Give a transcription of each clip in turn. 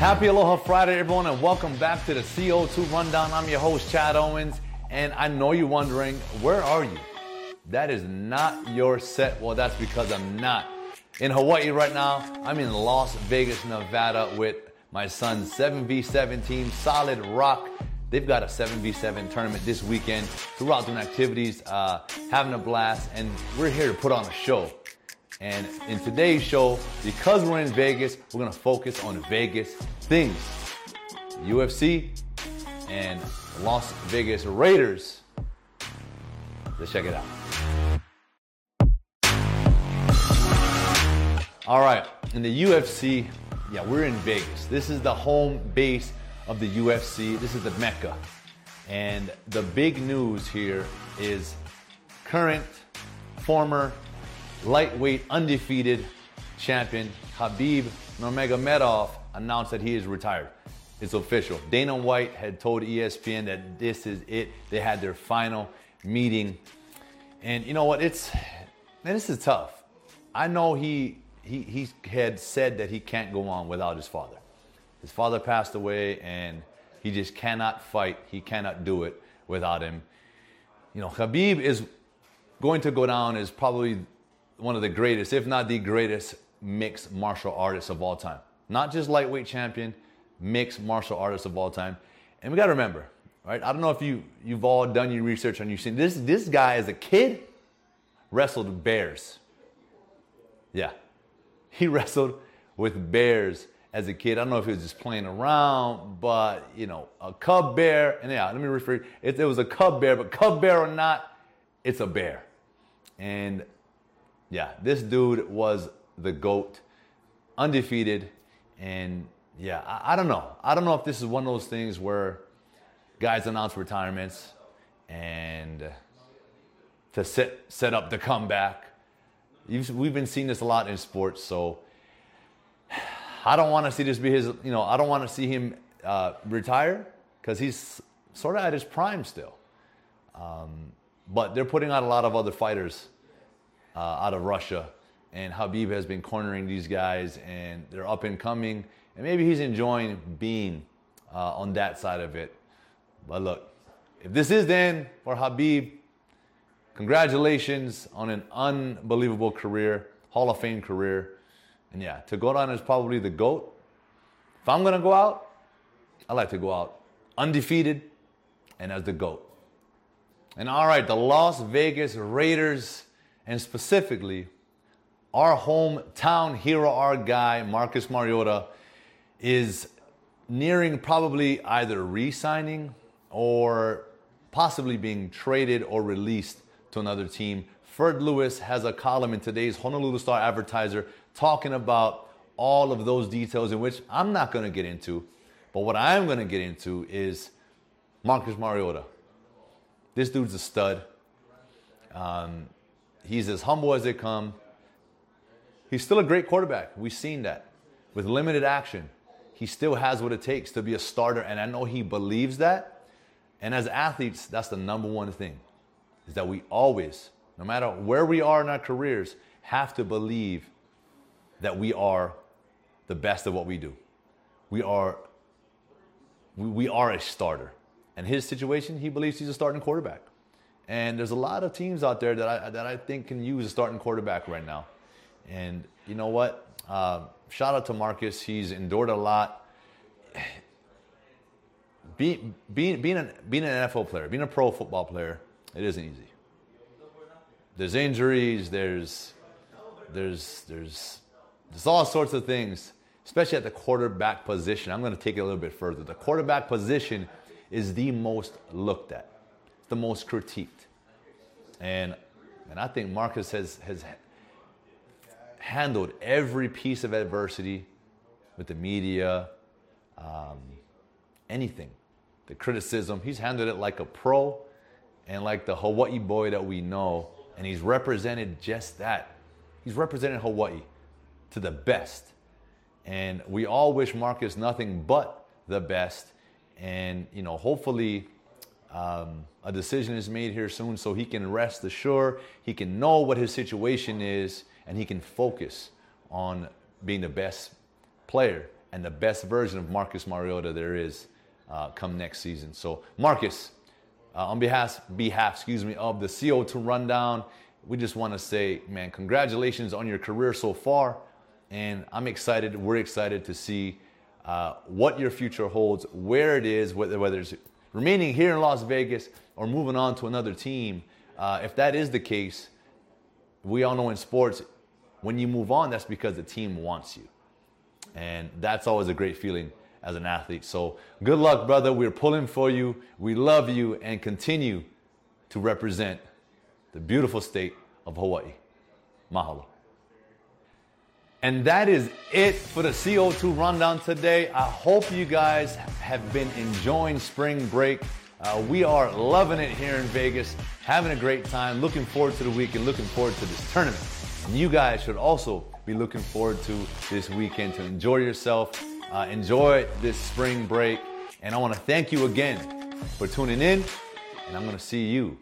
Happy Aloha Friday, everyone, and welcome back to the CO2 Rundown. I'm your host, Chad Owens, and I know you're wondering, where are you? That is not your set. Well, that's because I'm not in Hawaii right now. I'm in Las Vegas, Nevada with my son's 7v7 team, Solid Rock. They've got a 7v7 tournament this weekend. So we're out doing activities, uh, having a blast, and we're here to put on a show. And in today's show, because we're in Vegas, we're gonna focus on Vegas things. UFC and Las Vegas Raiders. Let's check it out. All right, in the UFC, yeah, we're in Vegas. This is the home base of the UFC. This is the Mecca. And the big news here is current, former lightweight undefeated champion Khabib Nurmagomedov announced that he is retired. It's official. Dana White had told ESPN that this is it. They had their final meeting, and you know what? It's man, this is tough. I know he he he had said that he can't go on without his father. His father passed away, and he just cannot fight. He cannot do it without him. You know, Khabib is going to go down as probably one of the greatest, if not the greatest, mixed martial artists of all time. Not just lightweight champion, mixed martial artists of all time. And we got to remember, right? I don't know if you you've all done your research and you've seen this. This guy as a kid wrestled bears. Yeah, he wrestled with bears as a kid. I don't know if he was just playing around, but you know, a cub bear. And yeah, let me refer. It, it was a cub bear, but cub bear or not, it's a bear. And yeah, this dude was the GOAT, undefeated. And yeah, I, I, don't know. I don't know if this is one of those things where guys announce retirements and to set, set up the comeback. You've, we've been seeing this a lot in sports, so I don't want to see this be his, you know, I don't want to see him uh, retire because he's sort of at his prime still. Um, but they're putting out a lot of other fighters uh, out of Russia. And Khabib has been cornering these guys, and they're up and coming. And maybe he's enjoying being uh, on that side of it. But look, if this is then for Khabib, congratulations on an unbelievable career, Hall of Fame career. And yeah, to go down as probably the GOAT. If I'm going to go out, I like to go out undefeated and as the GOAT. And all right, the Las Vegas Raiders and specifically our hometown hero, our guy, Marcus Mariota, is nearing probably either re signing or possibly being traded or released to another team. Ferd Lewis has a column in today's Honolulu Star Advertiser talking about all of those details, in which I'm not going to get into. But what I am going to get into is Marcus Mariota. This dude's a stud. Um, He's as humble as they come. He's still a great quarterback. We've seen that. With limited action, he still has what it takes to be a starter, and I know he believes that. And as athletes, that's the number one thing is that we always, no matter where we are in our careers, have to believe that we are the best of what we do. We are we, we are a starter. In his situation, he believes he's a starting quarterback. And there's a lot of teams out there that I, that I think can use a starting quarterback right now. And you know what? Uh, shout out to Marcus. He's endured a lot. Be, being, being, an, being an NFL player, being a pro football player, it isn't easy. There's injuries, there's, there's, there's, there's all sorts of things, especially at the quarterback position. I'm going to take it a little bit further. The quarterback position is the most looked at the most critiqued. And, and I think Marcus has, has handled every piece of adversity with the media, um, anything, the criticism. He's handled it like a pro and like the Hawaii boy that we know. And he's represented just that. He's represented Hawaii to the best. And we all wish Marcus nothing but the best. And, you know, hopefully um, a decision is made here soon so he can rest assured, he can know what his situation is, and he can focus on being the best player and the best version of Marcus Mariota there is uh, come next season. So, Marcus, uh, on behalf, behalf, excuse me, of the CO2 Rundown, we just want to say, man, congratulations on your career so far, and I'm excited. We're excited to see uh, what your future holds, where it is, whether whether it's remaining here in Las Vegas or moving on to another team. Uh, if that is the case, we all know in sports, when you move on, that's because the team wants you. And that's always a great feeling as an athlete. So good luck, brother. We're pulling for you. We love you and continue to represent the beautiful state of Hawaii. Mahalo. And that is it for the CO2 rundown today. I hope you guys have been enjoying spring break. Uh, we are loving it here in Vegas, having a great time, looking forward to the weekend, looking forward to this tournament. And you guys should also be looking forward to this weekend to enjoy yourself, uh, enjoy this spring break. And I want to thank you again for tuning in, and I'm going to see you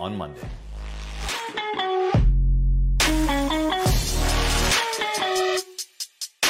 on Monday.